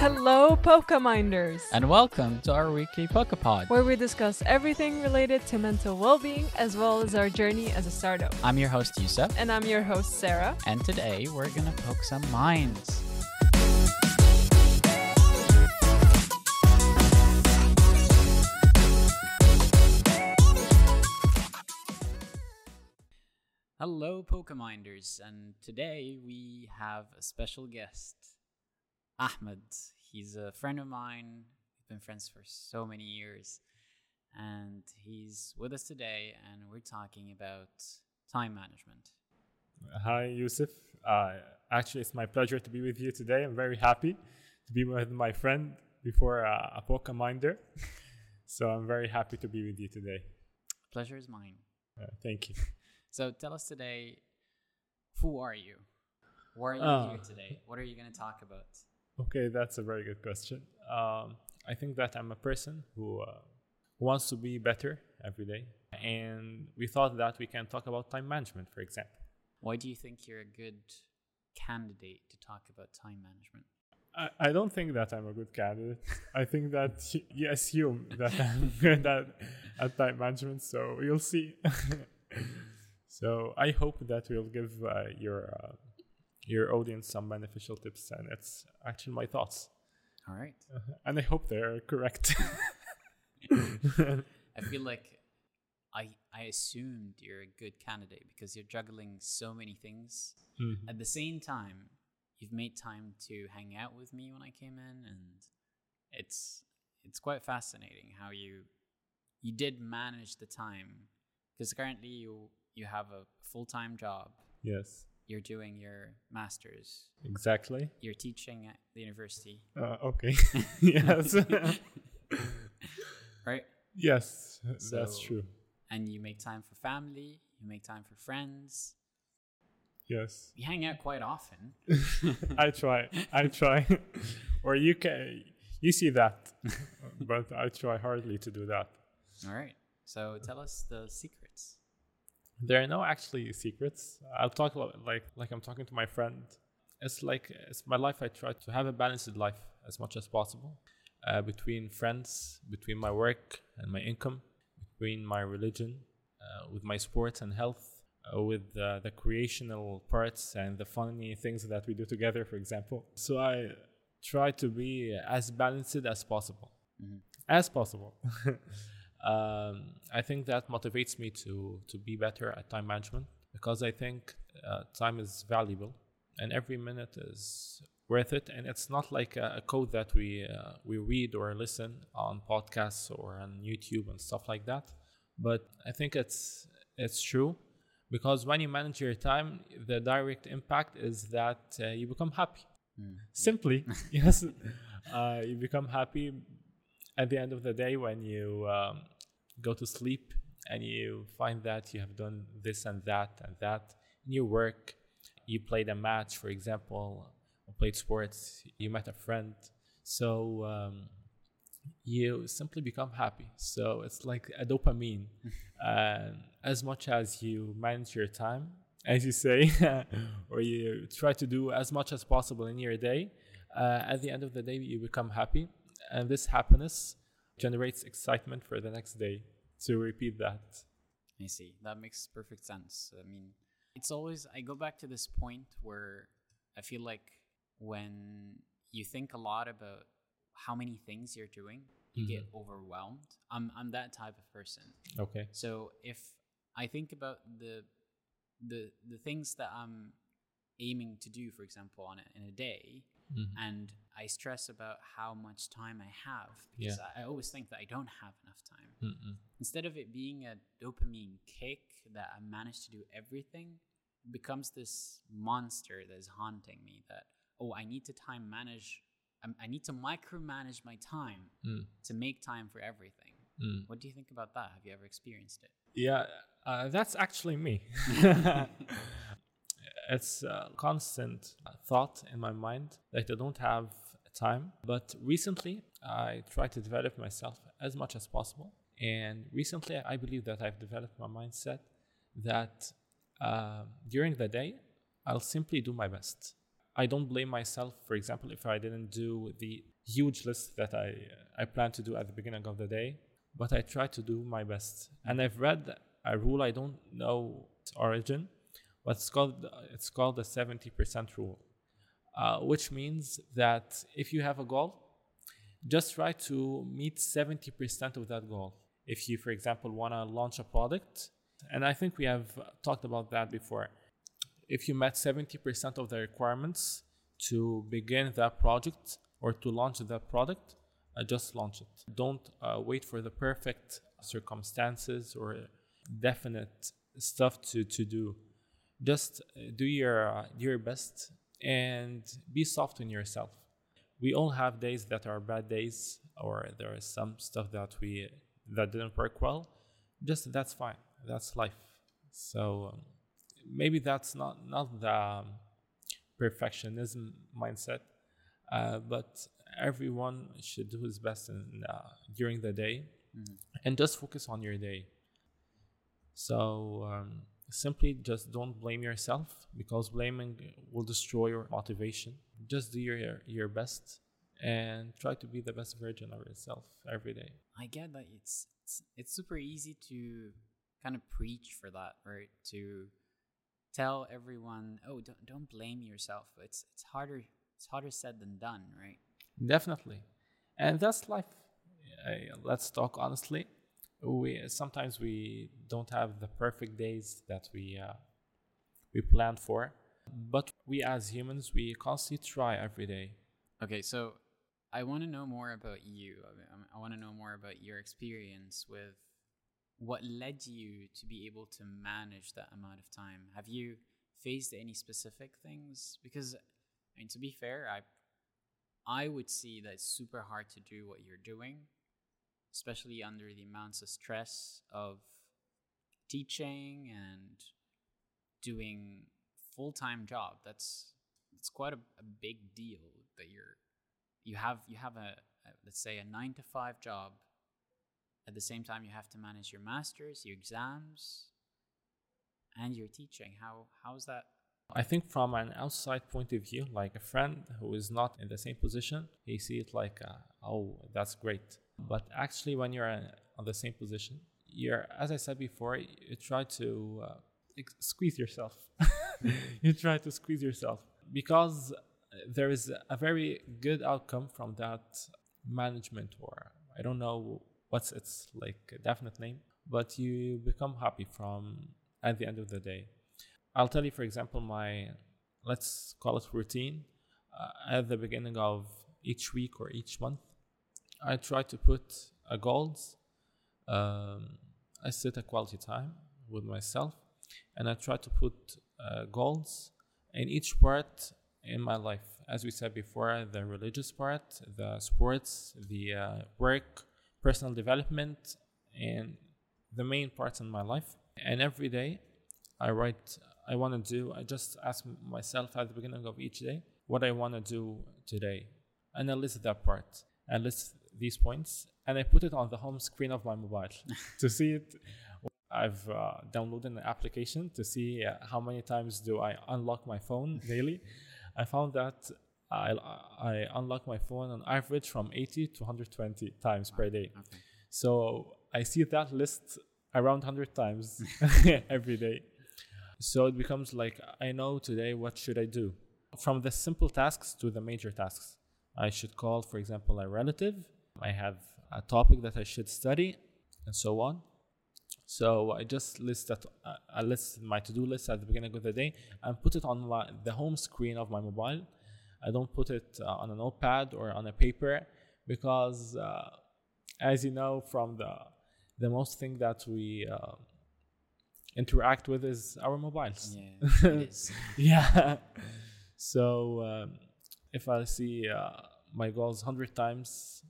Hello, Pokeminders! And welcome to our weekly Pokepod. where we discuss everything related to mental well being as well as our journey as a startup. I'm your host Yusuf, And I'm your host, Sarah. and today we're gonna poke some minds. Hello, Pokeminders, and today we have a special guest, Ahmed. He's a friend of mine. We've been friends for so many years, and he's with us today, and we're talking about time management. Hi, Yusuf. Uh, actually, it's my pleasure to be with you today. I'm very happy to be with my friend before uh, a Pokeminder. so I'm very happy to be with you today. Pleasure is mine. Uh, thank you. So tell us today, who are you? Why are you Ah. here today? What are you going to talk about? Okay, that's a very good question. Um, I think that I'm a person who uh, wants to be better every day. And we thought that we can talk about time management, for example. Why do you think you're a good candidate to talk about time management? I, I don't think that I'm a good candidate. I think that you assume that I'm good at, at time management, so you'll see. so I hope that we'll give uh, your uh, your audience some beneficial tips, and it's actually my thoughts, All right. and I hope they're correct. I feel like I I assumed you're a good candidate because you're juggling so many things Mhm. at the same time. You've made time to hang out with me when I came in, and it's it's quite fascinating how you you did manage the time because currently you you have a full time job. Yes, You're doing your masters. exactly. You're teaching at the university, Uh, okay. yes. right? yes, that's true. And you make time for family. You make time for friends. Yes. You hang out quite often. I try. I try. or you can you see that, but I try hardly to do that. All right. So tell us the secrets. There are no actually secrets. I'll talk about like like I'm talking to my friend. It's like it's my life. I try to have a balanced life as much as possible uh, between friends, between my work and my income, between my religion, uh, with my sports and health, uh, with uh, the creational parts and the funny things that we do together, for example. So I try to be as balanced as possible, Mhm. as possible. um, I think that motivates me to to be better at time management because I think uh, time is valuable and every minute is worth it. And it's not like a, a code that we uh, we read or listen on podcasts or on YouTube and stuff like that. But I think it's it's true because when you manage your time, the direct impact is that uh, you become happy. Simply, yes, uh, you become happy at the end of the day when you um, go to sleep and you find that you have done this and that and that in your work. You played a match, for example, or played sports. You met a friend, so um, you simply become happy. So it's like a dopamine. and as much as you manage your time, as you say, or you try to do as much as possible in your day, uh, at the end of the day, you become happy. And this happiness generates excitement for the next day to repeat that. I see. That makes perfect sense. I mean, it's always, I go back to this point where I feel like when you think a lot about how many things you're doing, you get mm-hmm. overwhelmed. I'm, I'm that type of person. Okay. So if I think about the the the things that I'm aiming to do, for example, on a, in a day, and I stress about how much time I have because I, I always think that I don't have enough time. Mm-mm. Instead of it being a dopamine kick that I manage to do everything, it becomes this monster that is haunting me. That oh, I need to time manage. um, I need to micromanage my time Mm. to make time for everything. Mm. What do you think about that? Have you ever experienced it? Yeah, uh, that's actually me. it's a constant thought in my mind that I don't have time. But recently, I try to develop myself as much as possible. And recently, I believe that I've developed my mindset that uh, during the day, I'll simply do my best. I don't blame myself, for example, if I didn't do the huge list that I I plan to do at the beginning of the day, but I try to do my best. And I've read a rule I don't know its origin, called it's called the 70% rule, uh, which means that if you have a goal, just try to meet 70% of that goal. If you, for example, want to launch a product, and I think we have talked about that before. If you met 70% of the requirements to begin that project or to launch that product, uh, just launch it. Don't uh, wait for the perfect circumstances or definite stuff to, to do. Just uh, do your, uh, do your best and be soft on yourself. We all have days that are bad days, or there is some stuff that we that didn't work well. Just that's fine. That's life. So um, maybe that's not not the um, perfectionism mindset, uh, but everyone should do his best in, uh, during the day Mhm. and just focus on your day. So um, simply just don't blame yourself because blaming will destroy your motivation. Just do your your best and try to be the best version of yourself every day. I get that it's it's, it's super easy to kind of preach for that, right? To tell everyone, oh, don't don't blame yourself. It's it's harder it's harder said than done, right? Definitely, and that's life. Uh, let's talk honestly. We sometimes we don't have the perfect days that we uh, we planned for, but we as humans we constantly try every day. Okay, so I want to know more about you. I, I want to know more about your experience with what led you to be able to manage that amount of time. Have you faced any specific things? Because, I mean, to be fair, I I would see that it's super hard to do what you're doing, especially under the amounts of stress of teaching and doing full time job. That's it's quite a, a big deal that you're you have you have a, a let's say a nine to five job. At the same time, you have to manage your masters, your exams, and your teaching. How how's that? I think from an outside point of view, like a friend who is not in the same position, he see it like, uh, oh, that's great. But actually, when you're on the same position, you're, as I said before, you try to uh, squeeze yourself. you try to squeeze yourself because there is a very good outcome from that management, or I don't know what's its like definite name, but you become happy from at the end of the day. I'll tell you, for example, my let's call it routine uh, at the beginning of each week or each month. I try to put a goals. Um, I set a quality time with myself, and I try to put uh, goals in each part in my life. As we said before, the religious part, the sports, the uh, work, personal development, and the main parts in my life. And every day, I write I want to do. I just ask myself at the beginning of each day what I want to do today, and I list that part. I list these points, and I put it on the home screen of my mobile to see it. I've uh, downloaded an application to see uh, how many times do I unlock my phone daily. I found that I I unlock my phone on average from 80 to 120 times per day. Okay. So I see that list around 100 times every day. So it becomes like I know today what should I do? From the simple tasks to the major tasks. I should call, for example, a relative. I have a topic that I should study, and so on. So I just list that uh, I list my to-do list at the beginning of the day and put it on my, the home screen of my mobile. I don't put it uh, on a notepad or on a paper because, uh, as you know, from the the most thing that we uh, interact with is our mobiles. Yeah, it is. yeah. So um, if I see uh, my goals hundred times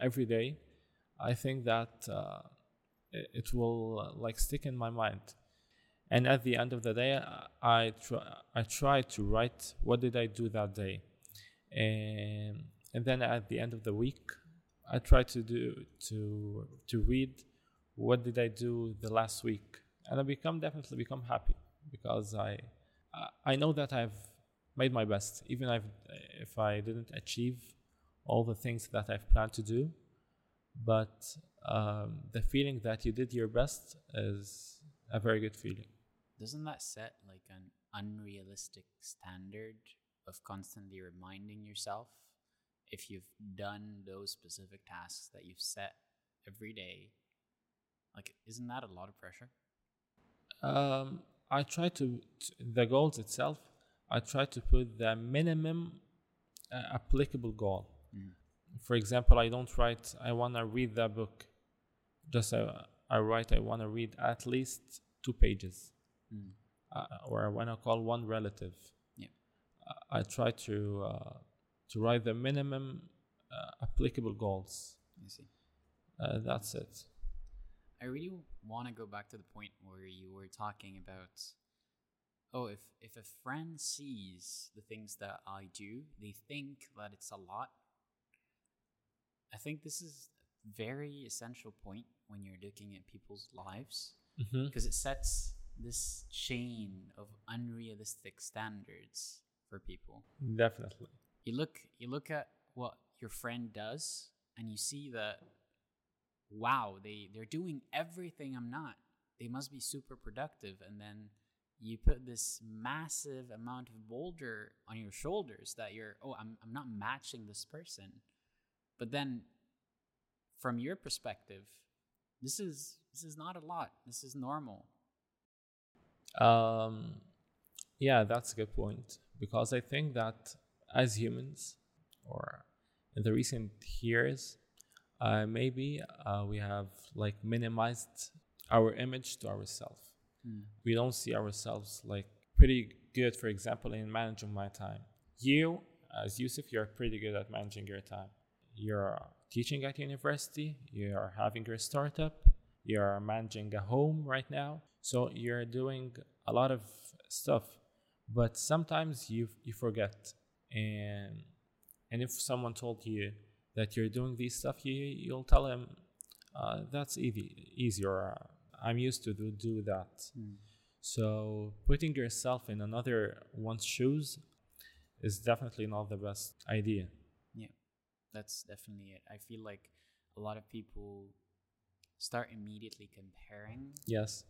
every day, I think that uh, it, will uh, like stick in my mind. And at the end of the day, I try I try to write what did I do that day, and and then at the end of the week, I try to do to to read what did I do the last week, and I become definitely become happy because I I know that I've made my best, even if I didn't achieve all the things that I've planned to do. But um, the feeling that you did your best is a very good feeling. Doesn't that set like an unrealistic standard of constantly reminding yourself if you've done those specific tasks that you've set every day? Like, isn't that a lot of pressure? Um, I try to, t the goals itself. I try to put the minimum uh, applicable goal. Mm. For example, I don't write. I want to read that book. Just uh, I write. I want to read at least two pages, Mm. uh, or I want to call one relative. Yeah. I, I try to uh, to write the minimum uh, applicable goals. I see. Uh, that's it. I really want to go back to the point where you were talking about oh if if a friend sees the things that I do they think that it's a lot I think this is a very essential point when you're looking at people's lives hmm because it sets this chain of unrealistic standards for people. Definitely. you look you look at what your friend does and you see that wow they they're doing everything i'm not. They must be super productive. And then you put this massive amount of boulder on your shoulders that you're oh i'm, I'm not matching this person but then from your perspective this is this is not a lot this is normal Um, yeah, that's a good point because I think that as humans, or in the recent years, uh, maybe uh, we have like minimized our image to ourselves. We don't see ourselves like pretty good, for example, in managing my time. You, as Yusuf, you're pretty good at managing your time. You're teaching at university, you're having your startup, you're managing a home right now. So you're doing a lot of stuff, but sometimes you you forget. And and if someone told you that you're doing these stuff, you you'll tell him uh, that's easy, easier. Uh, I'm used to do, do that. So putting yourself in another one's shoes is definitely not the best idea. That's definitely it. I feel like a lot of people start immediately comparing, Yes.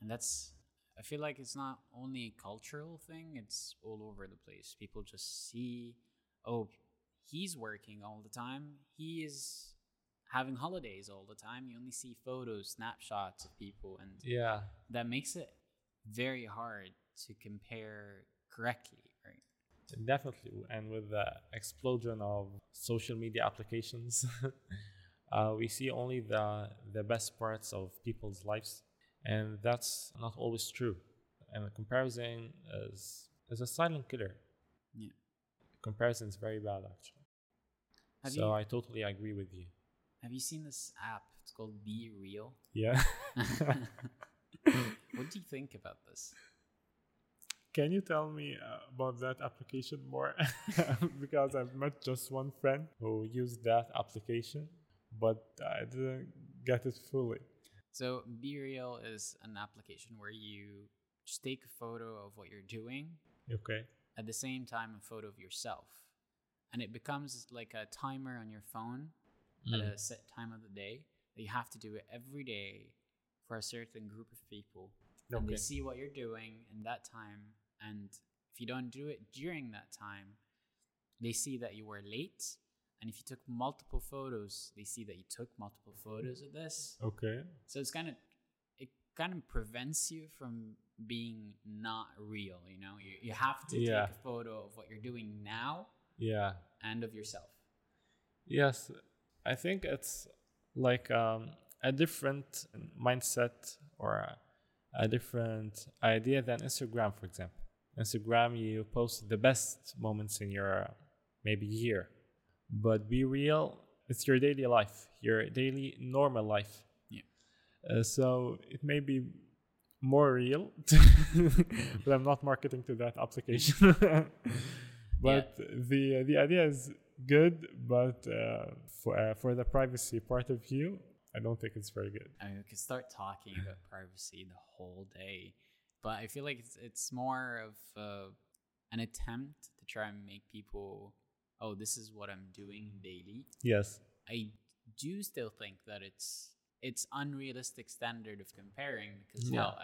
and that's. I feel like it's not only a cultural thing; it's all over the place. People just see, oh, he's working all the time. He is having holidays all the time. You only see photos, snapshots of people, and Yeah. that makes it very hard to compare correctly? Definitely. And with the explosion of social media applications, uh, we see only the, the best parts of people's lives. And that's not always true. And the comparison is, is a silent killer. Yeah. Comparison is very bad, actually. Have so you I totally agree with you. have you seen this app? It's called Be Real. Yeah. what do you think about this? Can you tell me uh, about that application more? because I've met just one friend who used that application, but I didn't get it fully. So BeReal is an application where you just take a photo of what you're doing Okay. at the same time a photo of yourself. And it becomes like a timer on your phone at Mm. a set time of the day that you have to do it every day for a certain group of people. And they see what you're doing in that time. And if you don't do it during that time, they see that you were late. And if you took multiple photos, they see that you took multiple photos of this. Okay. So it's kind of it kind of prevents you from being not real. You know, you you have to Yeah. take a photo of what you're doing now Yeah. and of yourself. Yes. I think it's like um, a different mindset or a, a different idea than Instagram, for example. Instagram, you post the best moments in your maybe year, but BeReal. It's your daily life, your daily normal life. Yeah. Uh, so it may be more real, but I'm not marketing to that application. but the the idea is good, but uh, for uh, for the privacy part of you, I don't think it's very good. I mean, we could start talking about privacy the whole day, but I feel like it's it's more of uh, an attempt to try and make people, oh, this is what I'm doing daily. Yes. I do still think that it's it's unrealistic standard of comparing because Yeah. hell,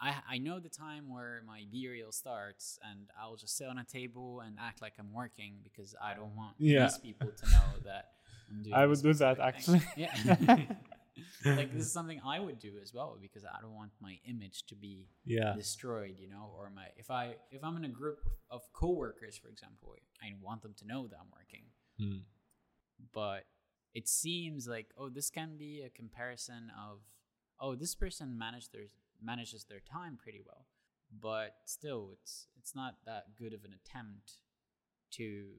I, I I know the time where my BeReal starts and I'll just sit on a table and act like I'm working because I don't want Yeah. these people to know that I'm doing. I would do that, thing. actually. Yeah. like this is something I would do as well because I don't want my image to be Yeah. destroyed, you know, or my if I if I'm in a group of coworkers, for example, I want them to know that I'm working Mm. but it seems like oh this can be a comparison of oh this person managed their manages their time pretty well but still it's it's not that good of an attempt to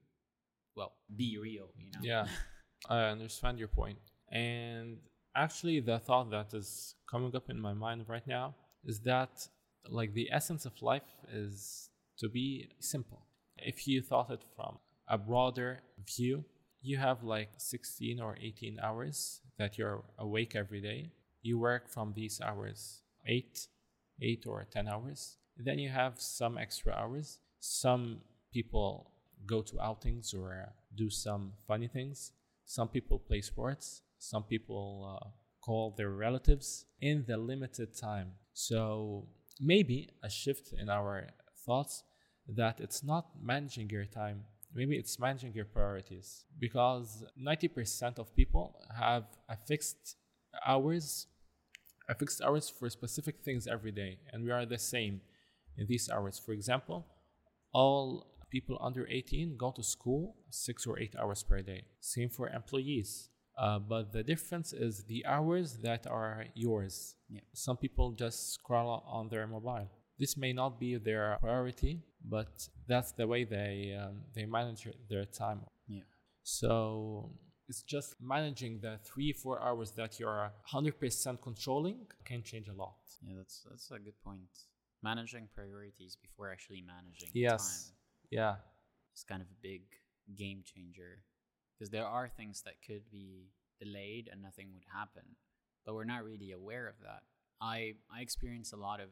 well be real you know Yeah, I understand your point. And actually, the thought that is coming up in my mind right now is that, like, the essence of life is to be simple. If you thought it from a broader view, you have like 16 or 18 hours that you're awake every day. You work from these hours, eight, eight or 10 hours. Then you have some extra hours. Some people go to outings or do some funny things. Some people play sports. Some people uh, call their relatives in the limited time. So maybe a shift in our thoughts that it's not managing your time. Maybe it's managing your priorities because 90% of people have a fixed hours, a fixed hours for specific things every day, and we are the same in these hours. For example, all people under 18 go to school six or eight hours per day. Same for employees. Uh, but the difference is the hours that are yours. Yeah. Some people just scroll on their mobile. This may not be their priority, but that's the way they um, they manage their time. yeah So it's just managing the three four hours that you're 100% controlling can change a lot. yeah that's that's a good point managing priorities before actually managing Yes. time Yeah. It's kind of a big game changer because there are things that could be delayed and nothing would happen but we're not really aware of that. I i experience a lot of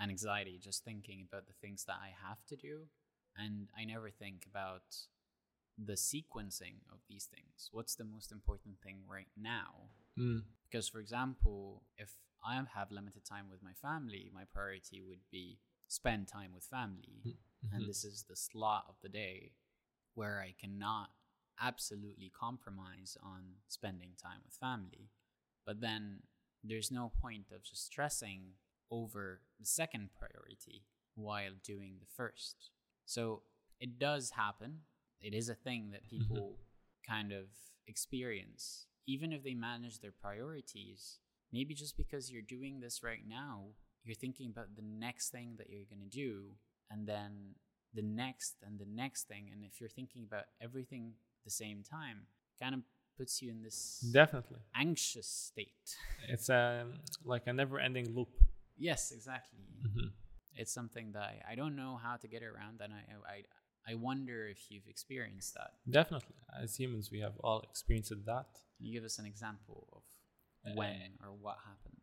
anxiety just thinking about the things that i have to do and i never think about the sequencing of these things. What's the most important thing right now? Mm. because for example if i have limited time with my family my priority would be spend time with family. And Mhm. this is the slot of the day where I cannot absolutely compromise on spending time with family. But then there's no point of just stressing over the second priority while doing the first. So it does happen. It is a thing that mm-hmm. people kind of experience, even if they manage their priorities. Maybe just because you're doing this right now, you're thinking about the next thing that you're going to do and then the next and the next thing and if you're thinking about everything the same time kind of puts you in this Definitely. anxious state It's a, like a never ending loop. yes exactly Mhm. it's something that I, I don't know how to get around and I, I i wonder if you've experienced that Definitely. As humans, we have all experienced that. Can you give us an example of Uh, when or what happened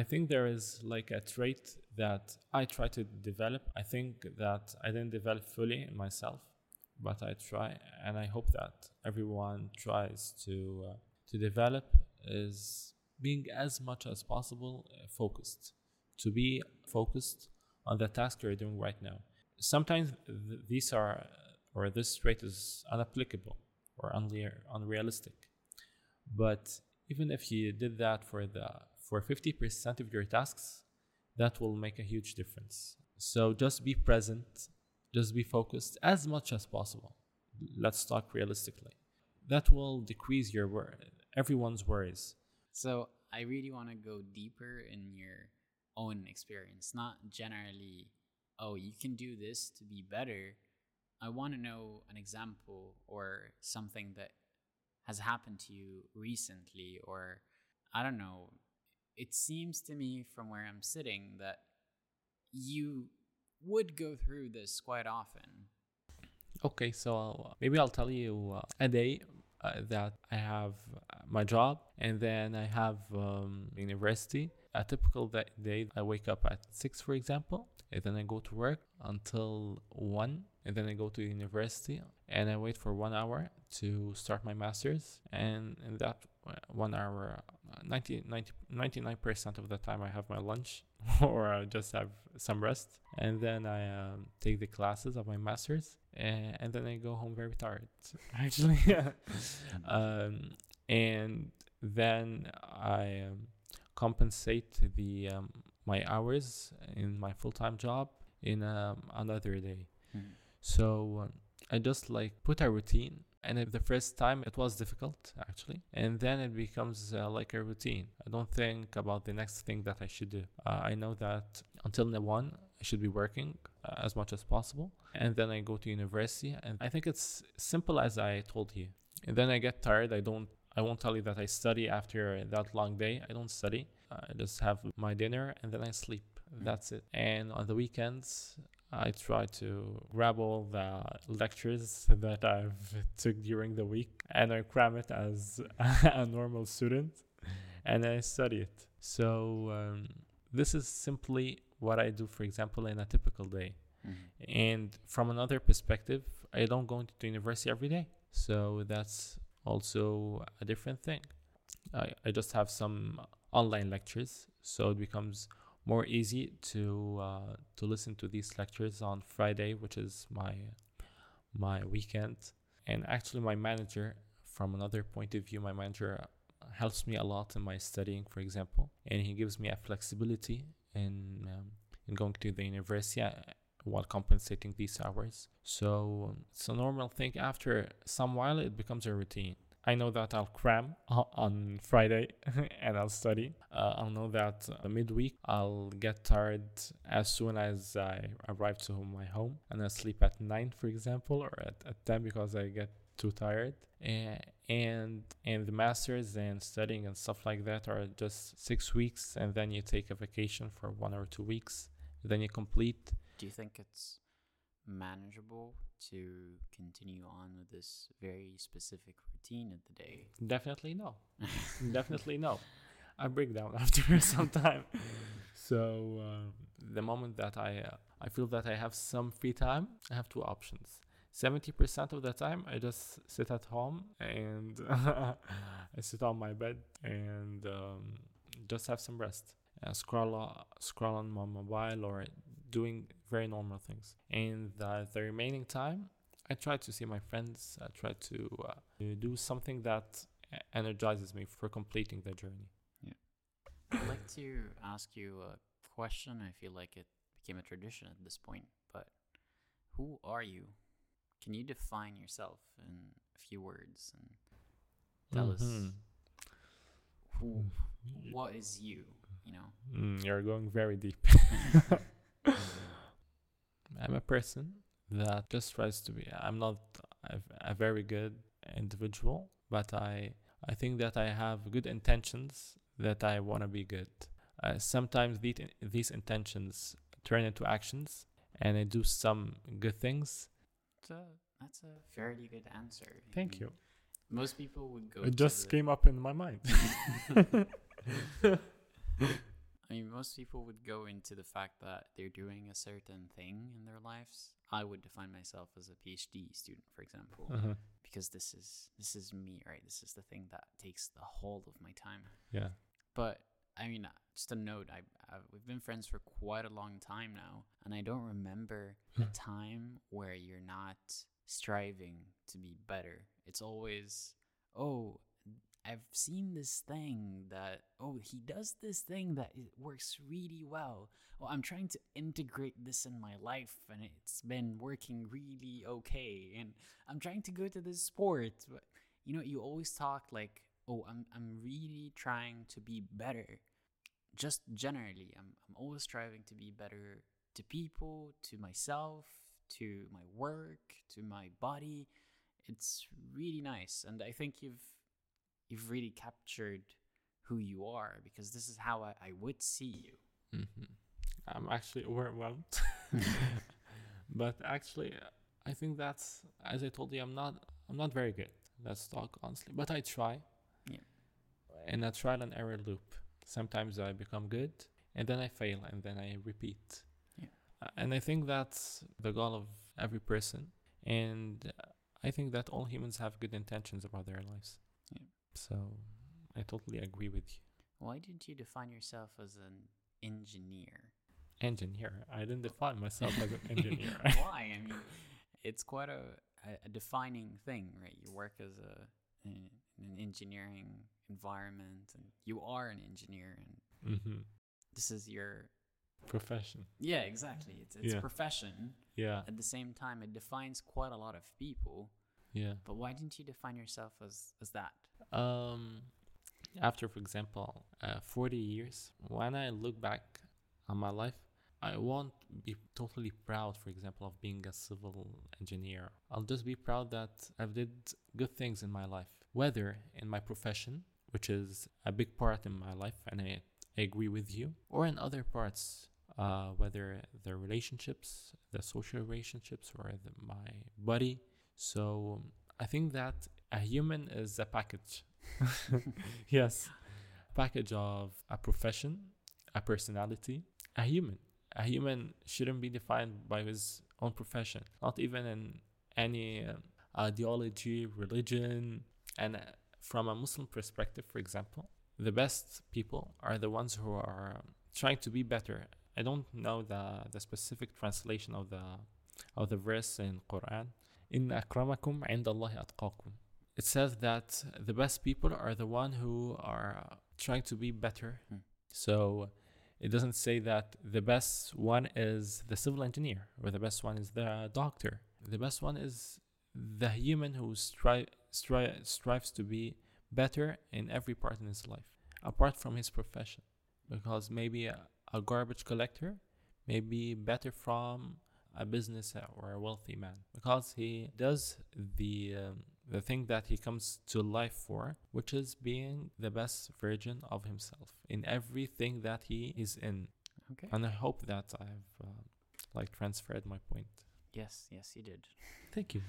I think there is like a trait that I try to develop. I think that I didn't develop fully in myself, but I try, and I hope that everyone tries to uh, to develop is being as much as possible uh, focused. To be focused on the task you're doing right now. Sometimes th- these are, or this trait is unapplicable or unre- unrealistic. But even if you did that for the for 50% of your tasks, that will make a huge difference. So just be present, just be focused as much as possible. Let's talk realistically. That will decrease your wor- everyone's worries. So I really want to go deeper in your own experience, not generally, oh, you can do this to be better. I want to know an example or something that has happened to you recently, or I don't know. It seems to me from where I'm sitting that you would go through this quite often. Okay, so uh, maybe I'll tell you uh, a day uh, that I have uh, my job and then I have um, university. a typical da- day, I wake up at six, for example, and then I go to work until one, and then I go to university, and I wait for one hour to start my master's. And in that uh, one hour, uh, 90, 90, 99% of the time, I have my lunch or I just have some rest. And then I um, take the classes of my master's, and, and then I go home very tired, actually. um, and then I um, compensate the um, my hours in my full-time job in um, another day. Mhm. So um, I just like put a routine. And the first time, it was difficult actually, and then it becomes uh, like a routine. I don't think about the next thing that I should do. Uh, I know that until the one, I should be working uh, as much as possible, and then I go to university. And I think it's simple as I told you. And then I get tired. I don't. I won't tell you that I study after that long day. I don't study. I just have my dinner and then I sleep. That's it. And on the weekends, I try to grab all the lectures that I've took during the week and I cram it as a normal student and I study it. So um, this is simply what I do, for example, in a typical day. Mhm. And from another perspective, I don't go into university every day. So that's also a different thing. I, I just have some online lectures, so it becomes more easy to uh, to listen to these lectures on Friday, which is my my weekend. And actually, my manager, from another point of view, my manager helps me a lot in my studying, for example, and he gives me a flexibility in um, in going to the university. uh, while compensating these hours. So it's a normal thing. After some while, it becomes a routine. I know that I'll cram on Friday and I'll study. Uh, I'll know that uh, midweek I'll get tired as soon as I arrive to my home and I sleep at 9, for example, or at, at 10 because I get too tired. And, and and the masters and studying and stuff like that are just six weeks and then you take a vacation for one or two weeks then you complete Do you think it's manageable to continue on with this very specific routine of the day? Definitely no. Definitely no. I break down after some time. So uh, the moment that I uh, I feel that I have some free time, I have two options. Seventy percent of the time, I just sit at home and I sit on my bed and um, just have some rest. Uh, scroll o- scroll on my mobile or doing very normal things. And the, the remaining time, I try to see my friends. I try to uh, do something that energizes me for completing the journey. Yeah. I'd like to ask you a question. I feel like it became a tradition at this point, but who are you? Can you define yourself in a few words and tell us Mhm. who, what is you? You know, Mm, you're going very deep. I'm a person that just tries to be. I'm not a, a very good individual, but I I think that I have good intentions that I want to be good. Uh, sometimes these these intentions turn into actions, and I do some good things. that's a, that's a fairly good answer. I Thank mean, you. Most people would go. It to just the- came up in my mind. Most people would go into the fact that they're doing a certain thing in their lives. I would define myself as a PhD student, for example, Uh-huh. because this is this is me, right? This is the thing that takes the whole of my time. Yeah. But I mean, uh, just a note. I, I we've been friends for quite a long time now, and I don't remember a Hmm. time where you're not striving to be better. It's always, oh, I've seen this thing that oh he does this thing that it works really well. Oh, I'm trying to integrate this in my life, and it's been working really okay. And I'm trying to go to this sport, but you know, you always talk like, oh, I'm I'm really trying to be better. Just generally, I'm I'm always striving to be better to people, to myself, to my work, to my body. It's really nice, and I think you've you've really captured who you are because this is how I, I would see you. Mm-hmm. I'm actually overwhelmed. but actually, I think that's as I told you, I'm not I'm not very good. Let's talk honestly, but I try. Yeah. In a trial and error loop. Sometimes I become good, and then I fail, and then I repeat. Yeah. Uh, and I think that's the goal of every person. And I think that all humans have good intentions about their lives. So I totally agree with you. Why didn't you define yourself as an engineer? Engineer. I didn't define myself as an engineer. Why? I mean, it's quite a, a, defining thing, right? You work as a in, an engineering environment, and you are an engineer, and hmm this is your Profession. yeah, exactly. It's it's Yeah. profession. Yeah. At the same time, it defines quite a lot of people. Yeah. But why didn't you define yourself as as that? Um, after, for example, uh, 40 years, when I look back on my life, I won't be totally proud, for example, of being a civil engineer. I'll just be proud that I've did good things in my life, whether in my profession, which is a big part in my life, and I, I agree with you, or in other parts, uh, whether the relationships, the social relationships, or the, my body. So I think that a human is a package. yes, package of a profession, a personality, a human. A human shouldn't be defined by his own profession, not even in any um, ideology, religion. And uh, from a Muslim perspective, for example, the best people are the ones who are um, trying to be better. I don't know the, the specific translation of the of the verse in Quran. In akramakum indallahi atqakum. It says that the best people are the one who are trying to be better. Hmm. So it doesn't say that the best one is the civil engineer or the best one is the doctor. The best one is the human who stri- stri- strives to be better in every part in his life, apart from his profession. Because maybe a, a garbage collector may be better from a business or a wealthy man because he does the um, the thing that he comes to life for, which is being the best version of himself in everything that he is in. Okay. And I hope that I've uh, like transferred my point. Yes, yes, you did. Thank you.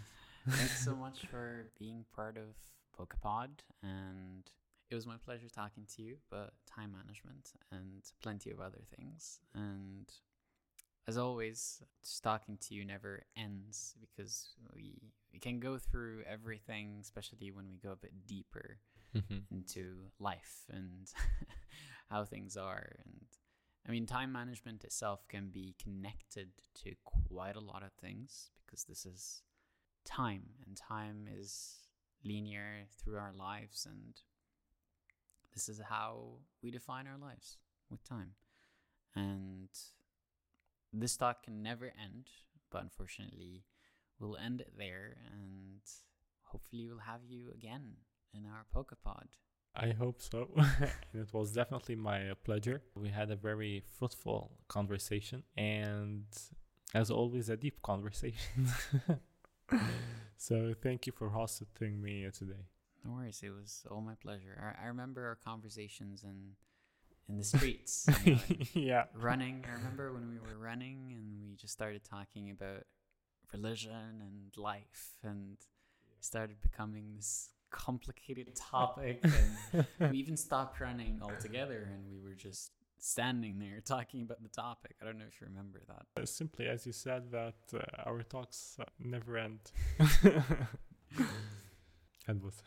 Thanks so much for being part of Pokepod, and it was my pleasure talking to you about time management and plenty of other things. And as always, just talking to you never ends because we we can go through everything, especially when we go a bit deeper Mm-hmm. into life and how things are. And I mean, time management itself can be connected to quite a lot of things because this is time, and time is linear through our lives, and this is how we define our lives with time. And this talk can never end, but unfortunately, we'll end it there, and hopefully, we'll have you again in our Pokepod. I hope so. and it was definitely my pleasure. We had a very fruitful conversation and, as always, a deep conversation. so, thank you for hosting me today. No worries, it was all my pleasure. I, I remember our conversations in in the streets, you know, yeah. running. I remember when we were running and we just started talking about religion and life, and started becoming this complicated topic. and we even stopped running altogether, and we were just standing there talking about the topic. I don't know if you remember that. Uh, Simply as you said, that uh, our talks uh, never end. and was.